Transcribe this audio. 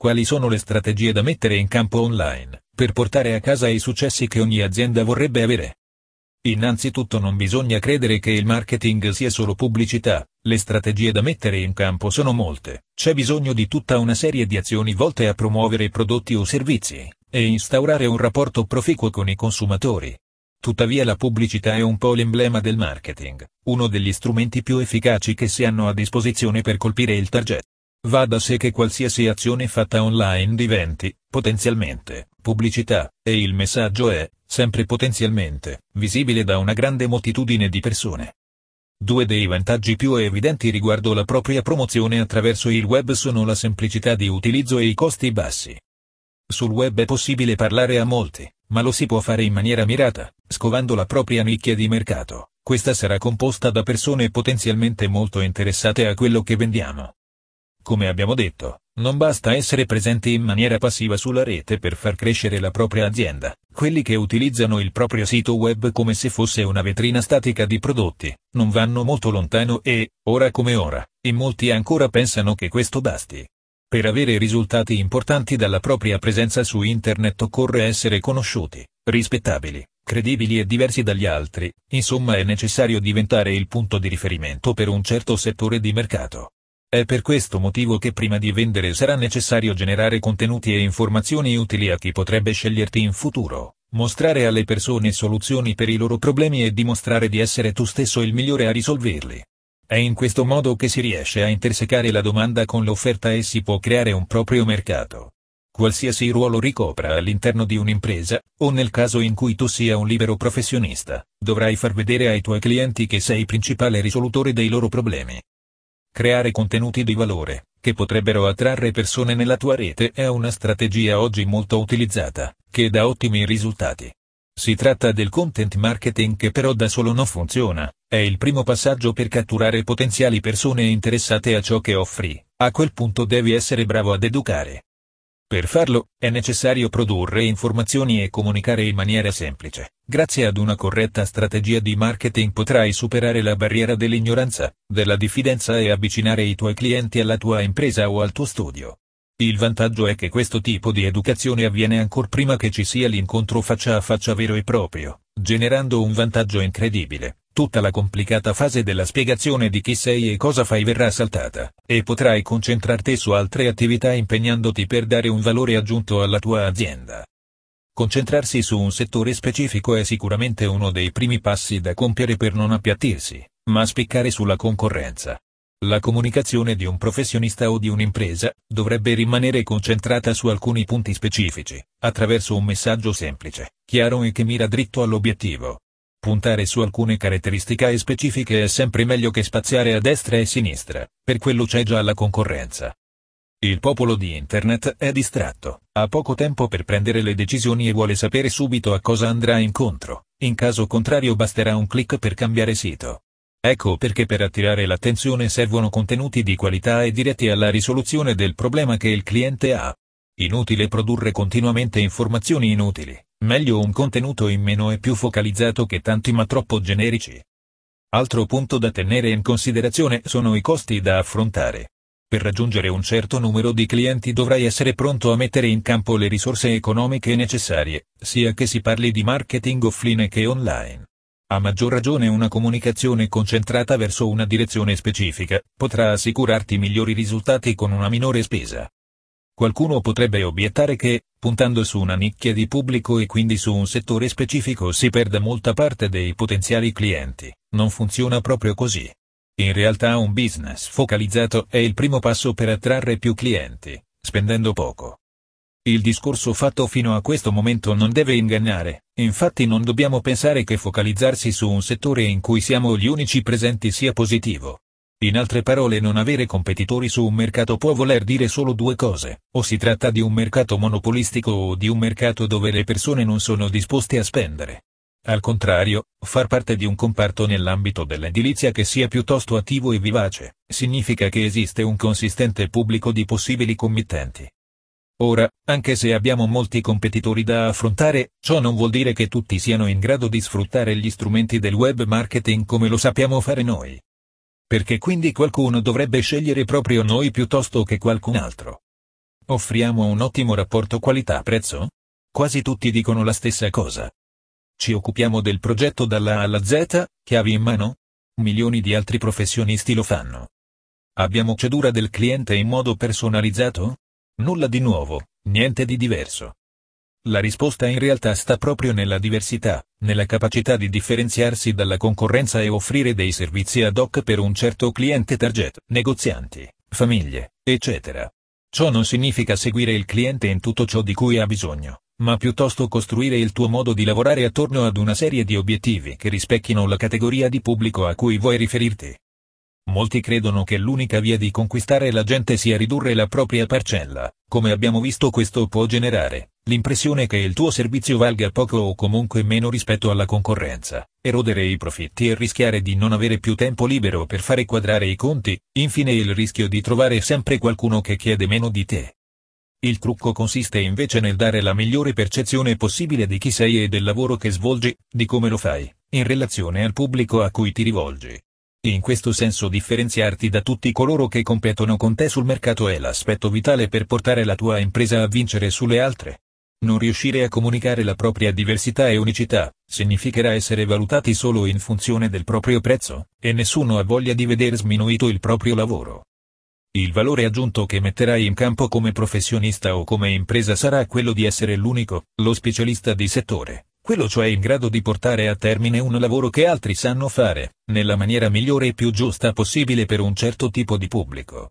Quali sono le strategie da mettere in campo online, per portare a casa i successi che ogni azienda vorrebbe avere? Innanzitutto non bisogna credere che il marketing sia solo pubblicità, le strategie da mettere in campo sono molte, c'è bisogno di tutta una serie di azioni volte a promuovere prodotti o servizi, e instaurare un rapporto proficuo con i consumatori. Tuttavia la pubblicità è un po' l'emblema del marketing, uno degli strumenti più efficaci che si hanno a disposizione per colpire il target. Va da sé che qualsiasi azione fatta online diventi, potenzialmente, pubblicità, e il messaggio è, sempre potenzialmente, visibile da una grande moltitudine di persone. Due dei vantaggi più evidenti riguardo la propria promozione attraverso il web sono la semplicità di utilizzo e i costi bassi. Sul web è possibile parlare a molti, ma lo si può fare in maniera mirata, scovando la propria nicchia di mercato. Questa sarà composta da persone potenzialmente molto interessate a quello che vendiamo. Come abbiamo detto, non basta essere presenti in maniera passiva sulla rete per far crescere la propria azienda. Quelli che utilizzano il proprio sito web come se fosse una vetrina statica di prodotti, non vanno molto lontano e, ora come ora, in molti ancora pensano che questo basti. Per avere risultati importanti dalla propria presenza su internet occorre essere conosciuti, rispettabili, credibili e diversi dagli altri, insomma è necessario diventare il punto di riferimento per un certo settore di mercato. È per questo motivo che prima di vendere sarà necessario generare contenuti e informazioni utili a chi potrebbe sceglierti in futuro, mostrare alle persone soluzioni per i loro problemi e dimostrare di essere tu stesso il migliore a risolverli. È in questo modo che si riesce a intersecare la domanda con l'offerta e si può creare un proprio mercato. Qualsiasi ruolo ricopra all'interno di un'impresa, o nel caso in cui tu sia un libero professionista, dovrai far vedere ai tuoi clienti che sei principale risolutore dei loro problemi. Creare contenuti di valore, che potrebbero attrarre persone nella tua rete è una strategia oggi molto utilizzata, che dà ottimi risultati. Si tratta del content marketing che però da solo non funziona, è il primo passaggio per catturare potenziali persone interessate a ciò che offri, a quel punto devi essere bravo ad educare. Per farlo, è necessario produrre informazioni e comunicare in maniera semplice. Grazie ad una corretta strategia di marketing potrai superare la barriera dell'ignoranza, della diffidenza e avvicinare i tuoi clienti alla tua impresa o al tuo studio. Il vantaggio è che questo tipo di educazione avviene ancora prima che ci sia l'incontro faccia a faccia vero e proprio, generando un vantaggio incredibile. Tutta la complicata fase della spiegazione di chi sei e cosa fai verrà saltata, e potrai concentrarti su altre attività impegnandoti per dare un valore aggiunto alla tua azienda. Concentrarsi su un settore specifico è sicuramente uno dei primi passi da compiere per non appiattirsi, ma spiccare sulla concorrenza. La comunicazione di un professionista o di un'impresa dovrebbe rimanere concentrata su alcuni punti specifici, attraverso un messaggio semplice, chiaro e che mira dritto all'obiettivo. Puntare su alcune caratteristiche specifiche è sempre meglio che spaziare a destra e sinistra, per quello c'è già la concorrenza. Il popolo di Internet è distratto, ha poco tempo per prendere le decisioni e vuole sapere subito a cosa andrà incontro, in caso contrario basterà un clic per cambiare sito. Ecco perché per attirare l'attenzione servono contenuti di qualità e diretti alla risoluzione del problema che il cliente ha. Inutile produrre continuamente informazioni inutili. Meglio un contenuto in meno e più focalizzato che tanti ma troppo generici. Altro punto da tenere in considerazione sono i costi da affrontare. Per raggiungere un certo numero di clienti dovrai essere pronto a mettere in campo le risorse economiche necessarie, sia che si parli di marketing offline che online. A maggior ragione una comunicazione concentrata verso una direzione specifica potrà assicurarti migliori risultati con una minore spesa. Qualcuno potrebbe obiettare che, puntando su una nicchia di pubblico e quindi su un settore specifico si perde molta parte dei potenziali clienti. Non funziona proprio così. In realtà un business focalizzato è il primo passo per attrarre più clienti, spendendo poco. Il discorso fatto fino a questo momento non deve ingannare, infatti non dobbiamo pensare che focalizzarsi su un settore in cui siamo gli unici presenti sia positivo. In altre parole non avere competitori su un mercato può voler dire solo due cose, o si tratta di un mercato monopolistico o di un mercato dove le persone non sono disposte a spendere. Al contrario, far parte di un comparto nell'ambito dell'edilizia che sia piuttosto attivo e vivace, significa che esiste un consistente pubblico di possibili committenti. Ora, anche se abbiamo molti competitori da affrontare, ciò non vuol dire che tutti siano in grado di sfruttare gli strumenti del web marketing come lo sappiamo fare noi. Perché quindi qualcuno dovrebbe scegliere proprio noi piuttosto che qualcun altro? Offriamo un ottimo rapporto qualità-prezzo? Quasi tutti dicono la stessa cosa. Ci occupiamo del progetto dalla A alla Z, chiavi in mano? Milioni di altri professionisti lo fanno. Abbiamo cedura del cliente in modo personalizzato? Nulla di nuovo, niente di diverso. La risposta in realtà sta proprio nella diversità, nella capacità di differenziarsi dalla concorrenza e offrire dei servizi ad hoc per un certo cliente target, negozianti, famiglie, eccetera. Ciò non significa seguire il cliente in tutto ciò di cui ha bisogno, ma piuttosto costruire il tuo modo di lavorare attorno ad una serie di obiettivi che rispecchino la categoria di pubblico a cui vuoi riferirti. Molti credono che l'unica via di conquistare la gente sia ridurre la propria parcella, come abbiamo visto questo può generare l'impressione che il tuo servizio valga poco o comunque meno rispetto alla concorrenza, erodere i profitti e rischiare di non avere più tempo libero per fare quadrare i conti, infine il rischio di trovare sempre qualcuno che chiede meno di te. Il trucco consiste invece nel dare la migliore percezione possibile di chi sei e del lavoro che svolgi, di come lo fai, in relazione al pubblico a cui ti rivolgi. In questo senso differenziarti da tutti coloro che competono con te sul mercato è l'aspetto vitale per portare la tua impresa a vincere sulle altre. Non riuscire a comunicare la propria diversità e unicità, significherà essere valutati solo in funzione del proprio prezzo, e nessuno ha voglia di veder sminuito il proprio lavoro. Il valore aggiunto che metterai in campo come professionista o come impresa sarà quello di essere l'unico, lo specialista di settore, quello cioè in grado di portare a termine un lavoro che altri sanno fare, nella maniera migliore e più giusta possibile per un certo tipo di pubblico.